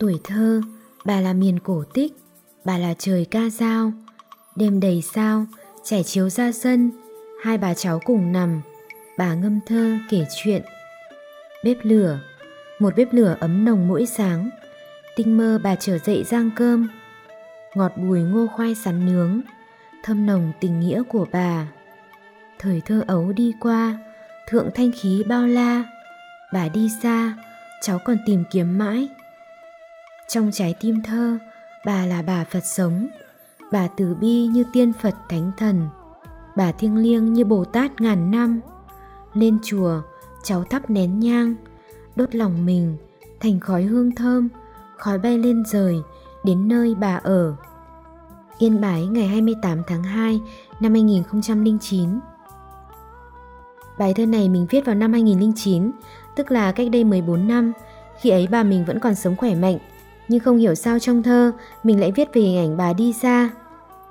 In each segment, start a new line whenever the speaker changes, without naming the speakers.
Tuổi thơ, bà là miền cổ tích, bà là trời ca dao. Đêm đầy sao, trẻ chiếu ra sân, hai bà cháu cùng nằm, bà ngâm thơ kể chuyện. Bếp lửa, một bếp lửa ấm nồng mỗi sáng. Tinh mơ bà trở dậy rang cơm, ngọt bùi ngô khoai sắn nướng, thâm nồng tình nghĩa của bà. Thời thơ ấu đi qua, thượng thanh khí bao la, bà đi xa, cháu còn tìm kiếm mãi. Trong trái tim thơ, bà là bà Phật sống, bà từ bi như tiên Phật thánh thần, bà thiêng liêng như Bồ Tát ngàn năm. Lên chùa, cháu thắp nén nhang, đốt lòng mình thành khói hương thơm, khói bay lên rời đến nơi bà ở. Yên Bái ngày 28 tháng 2 năm 2009 Bài thơ này mình viết vào năm 2009, tức là cách đây 14 năm, khi ấy bà mình vẫn còn sống khỏe mạnh, nhưng không hiểu sao trong thơ mình lại viết về hình ảnh bà đi xa.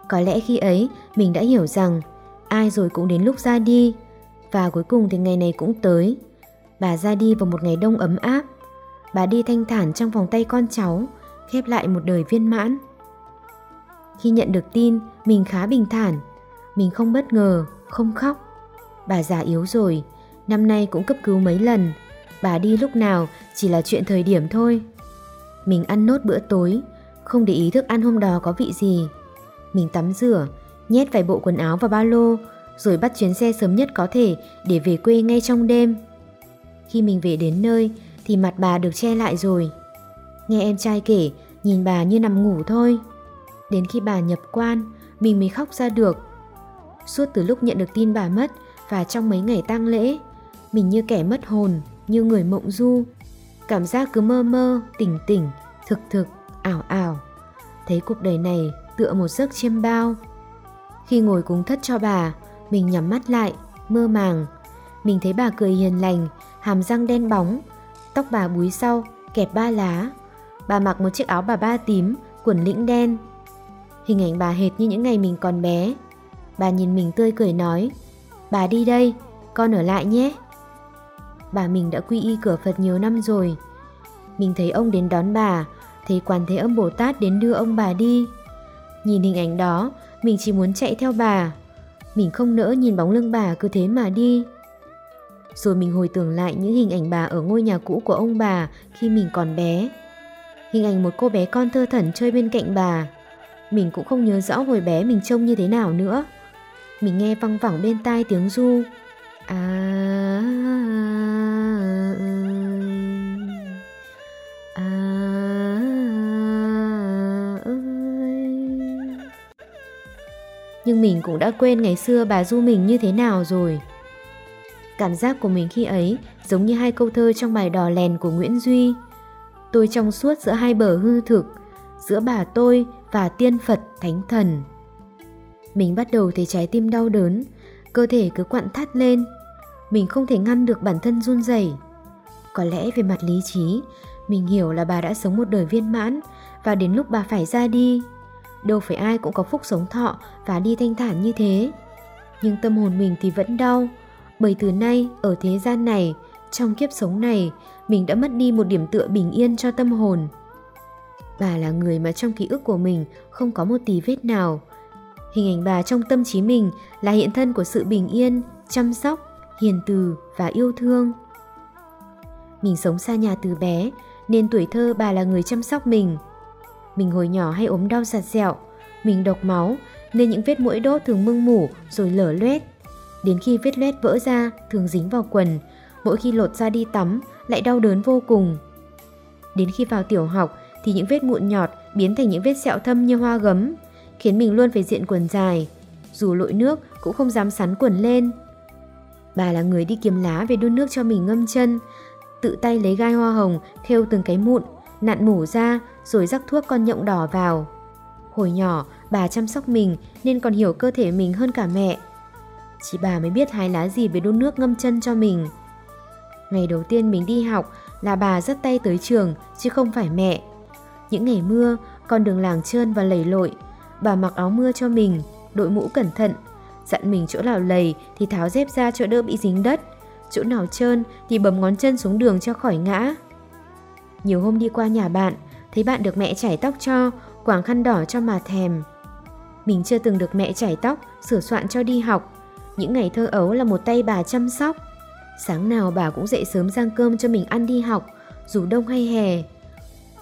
Có lẽ khi ấy mình đã hiểu rằng ai rồi cũng đến lúc ra đi, và cuối cùng thì ngày này cũng tới. Bà ra đi vào một ngày đông ấm áp, bà đi thanh thản trong vòng tay con cháu, khép lại một đời viên mãn. Khi nhận được tin, mình khá bình thản, mình không bất ngờ, không khóc. Bà già yếu rồi, năm nay cũng cấp cứu mấy lần, bà đi lúc nào chỉ là chuyện thời điểm thôi. Mình ăn nốt bữa tối, không để ý thức ăn hôm đó có vị gì. Mình tắm rửa, nhét vài bộ quần áo vào ba lô, rồi bắt chuyến xe sớm nhất có thể để về quê ngay trong đêm. Khi mình về đến nơi thì mặt bà được che lại rồi. Nghe em trai kể, nhìn bà như nằm ngủ thôi. Đến khi bà nhập quan, mình mới khóc ra được. Suốt từ lúc nhận được tin bà mất và trong mấy ngày tang lễ, mình như kẻ mất hồn, như người mộng du. Cảm giác cứ mơ mơ, tỉnh tỉnh, thực thực, ảo ảo. Thấy cuộc đời này tựa một giấc chiêm bao. Khi ngồi cúng thất cho bà, mình nhắm mắt lại, mơ màng. Mình thấy bà cười hiền lành, hàm răng đen bóng, tóc bà búi sau, kẹp ba lá. Bà mặc một chiếc áo bà ba tím, quần lĩnh đen. Hình ảnh bà hệt như những ngày mình còn bé. Bà nhìn mình tươi cười nói, bà đi đây, con ở lại nhé. Bà mình đã quy y cửa Phật nhiều năm rồi. Mình thấy ông đến đón bà, thấy quan thế âm Bồ Tát đến đưa ông bà đi. Nhìn hình ảnh đó, mình chỉ muốn chạy theo bà. Mình không nỡ nhìn bóng lưng bà cứ thế mà đi. Rồi mình hồi tưởng lại những hình ảnh bà ở ngôi nhà cũ của ông bà khi mình còn bé. Hình ảnh một cô bé con thơ thẩn chơi bên cạnh bà. Mình cũng không nhớ rõ hồi bé mình trông như thế nào nữa. Mình nghe văng vẳng bên tai tiếng ru. À... Nhưng mình cũng đã quên ngày xưa bà du mình như thế nào rồi. Cảm giác của mình khi ấy giống như hai câu thơ trong bài đò lèn của Nguyễn Duy. Tôi trong suốt giữa hai bờ hư thực, giữa bà tôi và tiên Phật Thánh Thần. Mình bắt đầu thấy trái tim đau đớn, cơ thể cứ quặn thắt lên. Mình không thể ngăn được bản thân run rẩy. Có lẽ về mặt lý trí, mình hiểu là bà đã sống một đời viên mãn và đến lúc bà phải ra đi. Đâu phải ai cũng có phúc sống thọ và đi thanh thản như thế. Nhưng tâm hồn mình thì vẫn đau, bởi từ nay ở thế gian này, trong kiếp sống này, mình đã mất đi một điểm tựa bình yên cho tâm hồn. Bà là người mà trong ký ức của mình không có một tí vết nào. Hình ảnh bà trong tâm trí mình là hiện thân của sự bình yên, chăm sóc, hiền từ và yêu thương. Mình sống xa nhà từ bé, nên tuổi thơ bà là người chăm sóc mình. Mình hồi nhỏ hay ốm đau sạt sẹo, mình độc máu, nên những vết mũi đốt thường mưng mủ rồi lở loét. Đến khi vết loét vỡ ra, thường dính vào quần, mỗi khi lột ra đi tắm lại đau đớn vô cùng. Đến khi vào tiểu học thì những vết mụn nhọt biến thành những vết sẹo thâm như hoa gấm, khiến mình luôn phải diện quần dài. Dù lội nước cũng không dám sắn quần lên. Bà là người đi kiếm lá về đun nước cho mình ngâm chân, tự tay lấy gai hoa hồng thêu từng cái mụn, nặn mủ ra rồi rắc thuốc con nhộng đỏ vào. Hồi nhỏ, bà chăm sóc mình nên còn hiểu cơ thể mình hơn cả mẹ. Chỉ bà mới biết hái lá gì về đun nước ngâm chân cho mình. Ngày đầu tiên mình đi học là bà dắt tay tới trường chứ không phải mẹ. Những ngày mưa, con đường làng trơn và lầy lội, bà mặc áo mưa cho mình, đội mũ cẩn thận, dặn mình chỗ nào lầy thì tháo dép ra cho đỡ bị dính đất, chỗ nào trơn thì bấm ngón chân xuống đường cho khỏi ngã. Nhiều hôm đi qua nhà bạn, thấy bạn được mẹ chải tóc cho, quảng khăn đỏ cho mà thèm. Mình chưa từng được mẹ chải tóc, sửa soạn cho đi học. Những ngày thơ ấu là một tay bà chăm sóc. Sáng nào bà cũng dậy sớm rang cơm cho mình ăn đi học, dù đông hay hè.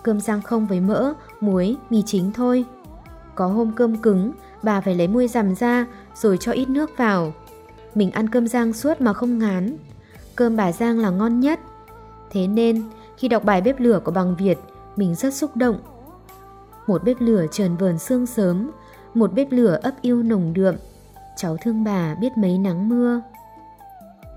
Cơm rang không với mỡ, muối, mì chính thôi. Có hôm cơm cứng, bà phải lấy muôi rằm ra rồi cho ít nước vào. Mình ăn cơm rang suốt mà không ngán. Cơm bà rang là ngon nhất. Thế nên, khi đọc bài bếp lửa của bằng Việt, mình rất xúc động. Một bếp lửa trờn vờn sương sớm, một bếp lửa ấp yêu nồng đượm. Cháu thương bà biết mấy nắng mưa.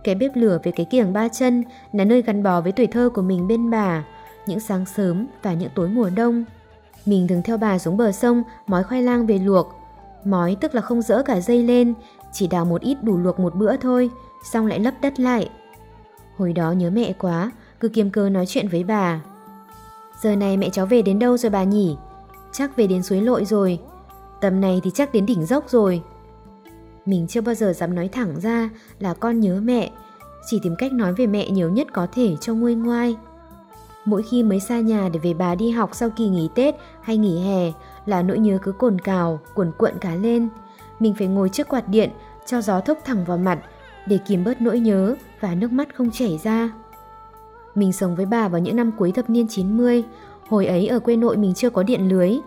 Cái bếp lửa về cái kiềng ba chân là nơi gắn bó với tuổi thơ của mình bên bà, những sáng sớm và những tối mùa đông. Mình thường theo bà xuống bờ sông mói khoai lang về luộc. Mói tức là không dỡ cả dây lên, chỉ đào một ít đủ luộc một bữa thôi, xong lại lấp đất lại. Hồi đó nhớ mẹ quá, cứ kiêm cơ nói chuyện với bà. Giờ này mẹ cháu về đến đâu rồi bà nhỉ? Chắc về đến suối lội rồi. Tầm này thì chắc đến đỉnh dốc rồi. Mình chưa bao giờ dám nói thẳng ra là con nhớ mẹ, chỉ tìm cách nói về mẹ nhiều nhất có thể cho nguôi ngoai. Mỗi khi mới xa nhà để về bà đi học sau kỳ nghỉ Tết hay nghỉ hè là nỗi nhớ cứ cồn cào, cuồn cuộn cá lên. Mình phải ngồi trước quạt điện cho gió thốc thẳng vào mặt để kìm bớt nỗi nhớ và nước mắt không chảy ra. Mình sống với bà vào những năm cuối thập niên 90, hồi ấy ở quê nội mình chưa có điện lưới.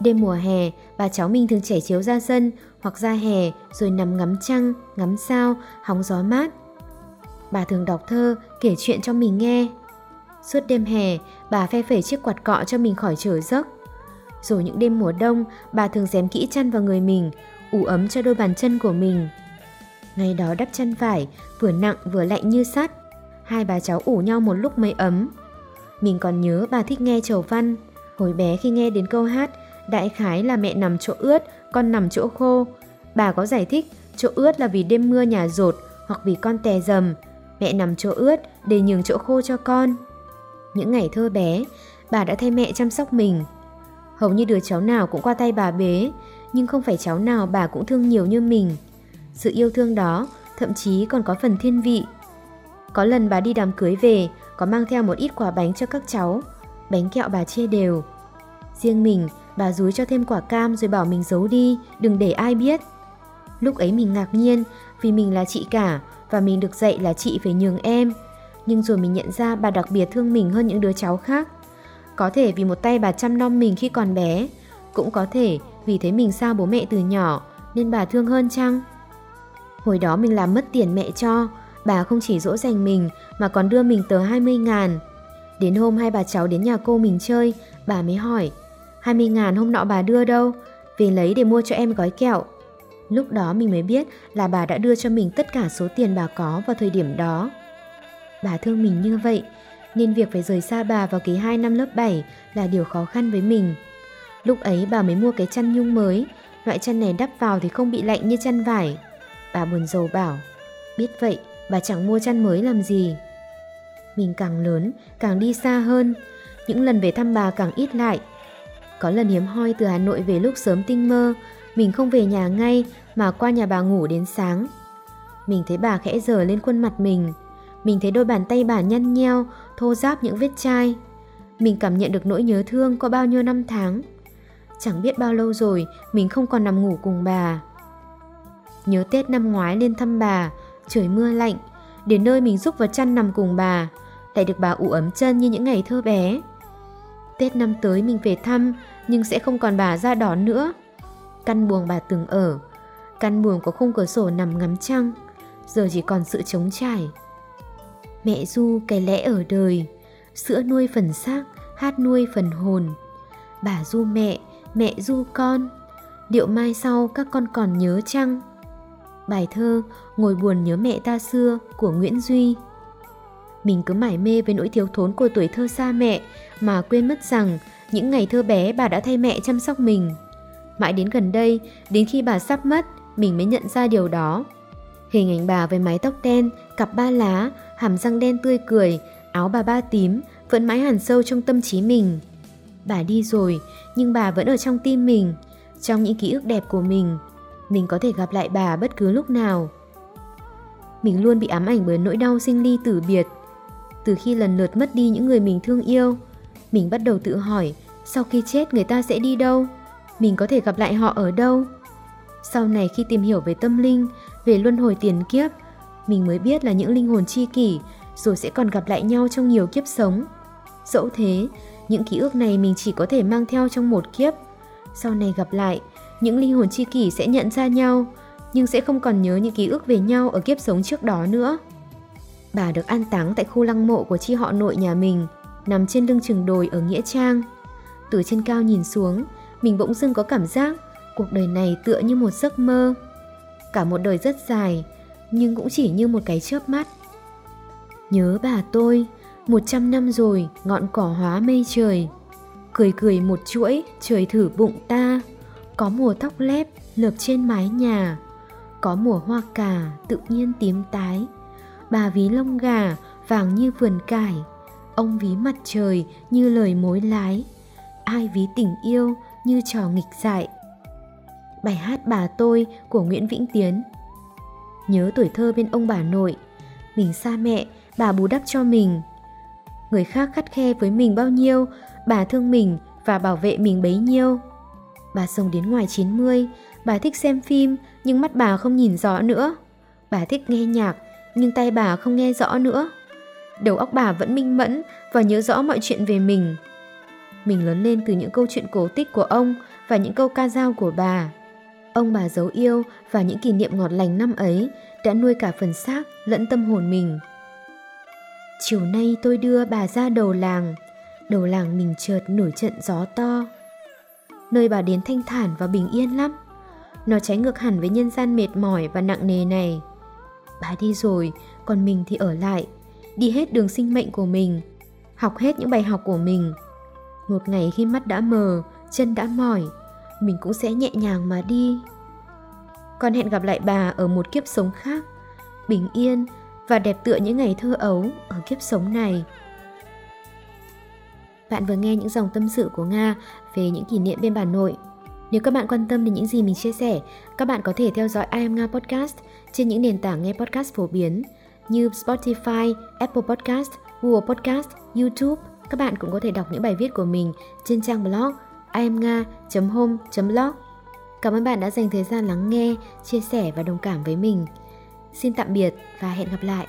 Đêm mùa hè, bà cháu mình thường chảy chiếu ra sân hoặc ra hè rồi nằm ngắm trăng, ngắm sao, hóng gió mát. Bà thường đọc thơ, kể chuyện cho mình nghe. Suốt đêm hè, bà phe phẩy chiếc quạt cọ cho mình khỏi trở giấc. Rồi những đêm mùa đông, bà thường dém kỹ chăn vào người mình, ủ ấm cho đôi bàn chân của mình. Ngày đó đắp chăn vải, vừa nặng vừa lạnh như sắt. Hai bà cháu ủ nhau một lúc mới ấm. Mình còn nhớ bà thích nghe chầu văn. Hồi bé khi nghe đến câu hát, đại khái là mẹ nằm chỗ ướt, con nằm chỗ khô. Bà có giải thích chỗ ướt là vì đêm mưa nhà rột hoặc vì con tè dầm. Mẹ nằm chỗ ướt để nhường chỗ khô cho con. Những ngày thơ bé, bà đã thay mẹ chăm sóc mình. Hầu như đứa cháu nào cũng qua tay bà bế, nhưng không phải cháu nào bà cũng thương nhiều như mình. Sự yêu thương đó thậm chí còn có phần thiên vị. Có lần bà đi đám cưới về, có mang theo một ít quả bánh cho các cháu. Bánh kẹo bà chia đều. Riêng mình, bà rúi cho thêm quả cam rồi bảo mình giấu đi, đừng để ai biết. Lúc ấy mình ngạc nhiên vì mình là chị cả và mình được dạy là chị phải nhường em. Nhưng rồi mình nhận ra bà đặc biệt thương mình hơn những đứa cháu khác. Có thể vì một tay bà chăm nom mình khi còn bé, cũng có thể vì thấy mình xa bố mẹ từ nhỏ nên bà thương hơn chăng? Hồi đó mình làm mất tiền mẹ cho, bà không chỉ dỗ dành mình mà còn đưa mình tờ 20 ngàn. Đến hôm hai bà cháu đến nhà cô mình chơi, bà mới hỏi 20 ngàn hôm nọ bà đưa đâu? Về lấy để mua cho em gói kẹo. Lúc đó mình mới biết là bà đã đưa cho mình tất cả số tiền bà có vào thời điểm đó. Bà thương mình như vậy, nên việc phải rời xa bà vào kỳ 2 năm lớp 7 là điều khó khăn với mình. Lúc ấy bà mới mua cái chăn nhung mới, loại chăn này đắp vào thì không bị lạnh như chăn vải. Bà buồn rầu bảo, biết vậy bà chẳng mua chăn mới làm gì. Mình càng lớn, càng đi xa hơn, những lần về thăm bà càng ít lại. Có lần hiếm hoi từ Hà Nội về lúc sớm tinh mơ, mình không về nhà ngay mà qua nhà bà ngủ đến sáng. Mình thấy bà khẽ dở lên khuôn mặt mình. Mình thấy đôi bàn tay bà nhăn nheo, thô ráp những vết chai. Mình cảm nhận được nỗi nhớ thương có bao nhiêu năm tháng. Chẳng biết bao lâu rồi mình không còn nằm ngủ cùng bà. Nhớ Tết năm ngoái lên thăm bà, trời mưa lạnh, đến nơi mình giúp vào chăn nằm cùng bà, lại được bà ủ ấm chân như những ngày thơ bé. Tết năm tới mình về thăm nhưng sẽ không còn bà ra đón nữa. Căn buồng bà từng ở, căn buồng có khung cửa sổ nằm ngắm trăng, giờ chỉ còn sự trống trải. Mẹ Du cái lẽ ở đời, sữa nuôi phần xác, hát nuôi phần hồn. Bà Du mẹ, mẹ Du con, liệu mai sau các con còn nhớ chăng? Bài thơ Ngồi buồn nhớ mẹ ta xưa của Nguyễn Duy Mình cứ mải mê với nỗi thiếu thốn của tuổi thơ xa mẹ mà quên mất rằng những ngày thơ bé bà đã thay mẹ chăm sóc mình. Mãi đến gần đây, đến khi bà sắp mất, mình mới nhận ra điều đó. Hình ảnh bà với mái tóc đen, cặp ba lá, hàm răng đen tươi cười, áo bà ba tím vẫn mãi hẳn sâu trong tâm trí mình. Bà đi rồi, nhưng bà vẫn ở trong tim mình, trong những ký ức đẹp của mình mình có thể gặp lại bà bất cứ lúc nào. Mình luôn bị ám ảnh bởi nỗi đau sinh ly tử biệt. Từ khi lần lượt mất đi những người mình thương yêu, mình bắt đầu tự hỏi sau khi chết người ta sẽ đi đâu? Mình có thể gặp lại họ ở đâu? Sau này khi tìm hiểu về tâm linh, về luân hồi tiền kiếp, mình mới biết là những linh hồn chi kỷ rồi sẽ còn gặp lại nhau trong nhiều kiếp sống. Dẫu thế, những ký ức này mình chỉ có thể mang theo trong một kiếp. Sau này gặp lại, những linh hồn chi kỷ sẽ nhận ra nhau, nhưng sẽ không còn nhớ những ký ức về nhau ở kiếp sống trước đó nữa. Bà được an táng tại khu lăng mộ của chi họ nội nhà mình, nằm trên lưng chừng đồi ở Nghĩa Trang. Từ trên cao nhìn xuống, mình bỗng dưng có cảm giác cuộc đời này tựa như một giấc mơ. Cả một đời rất dài, nhưng cũng chỉ như một cái chớp mắt. Nhớ bà tôi, một trăm năm rồi ngọn cỏ hóa mây trời. Cười cười một chuỗi, trời thử bụng ta. Có mùa tóc lép lợp trên mái nhà. Có mùa hoa cà tự nhiên tím tái. Bà ví lông gà vàng như vườn cải. Ông ví mặt trời như lời mối lái. Ai ví tình yêu như trò nghịch dại. Bài hát bà tôi của Nguyễn Vĩnh Tiến Nhớ tuổi thơ bên ông bà nội Mình xa mẹ, bà bù đắp cho mình Người khác khắt khe với mình bao nhiêu Bà thương mình và bảo vệ mình bấy nhiêu Bà sống đến ngoài 90 Bà thích xem phim nhưng mắt bà không nhìn rõ nữa. Bà thích nghe nhạc nhưng tay bà không nghe rõ nữa. Đầu óc bà vẫn minh mẫn và nhớ rõ mọi chuyện về mình. Mình lớn lên từ những câu chuyện cổ tích của ông và những câu ca dao của bà. Ông bà giấu yêu và những kỷ niệm ngọt lành năm ấy đã nuôi cả phần xác lẫn tâm hồn mình. Chiều nay tôi đưa bà ra đầu làng, đầu làng mình chợt nổi trận gió to. Nơi bà đến thanh thản và bình yên lắm. Nó trái ngược hẳn với nhân gian mệt mỏi và nặng nề này. Bà đi rồi, còn mình thì ở lại, đi hết đường sinh mệnh của mình, học hết những bài học của mình. Một ngày khi mắt đã mờ, chân đã mỏi, mình cũng sẽ nhẹ nhàng mà đi. Con hẹn gặp lại bà ở một kiếp sống khác, bình yên và đẹp tựa những ngày thơ ấu ở kiếp sống này. Bạn vừa nghe những dòng tâm sự của Nga về những kỷ niệm bên bà nội. Nếu các bạn quan tâm đến những gì mình chia sẻ, các bạn có thể theo dõi I Am Nga Podcast trên những nền tảng nghe podcast phổ biến như Spotify, Apple Podcast, Google Podcast, YouTube. Các bạn cũng có thể đọc những bài viết của mình trên trang blog iamnga.home.blog. Cảm ơn bạn đã dành thời gian lắng nghe, chia sẻ và đồng cảm với mình. Xin tạm biệt và hẹn gặp lại.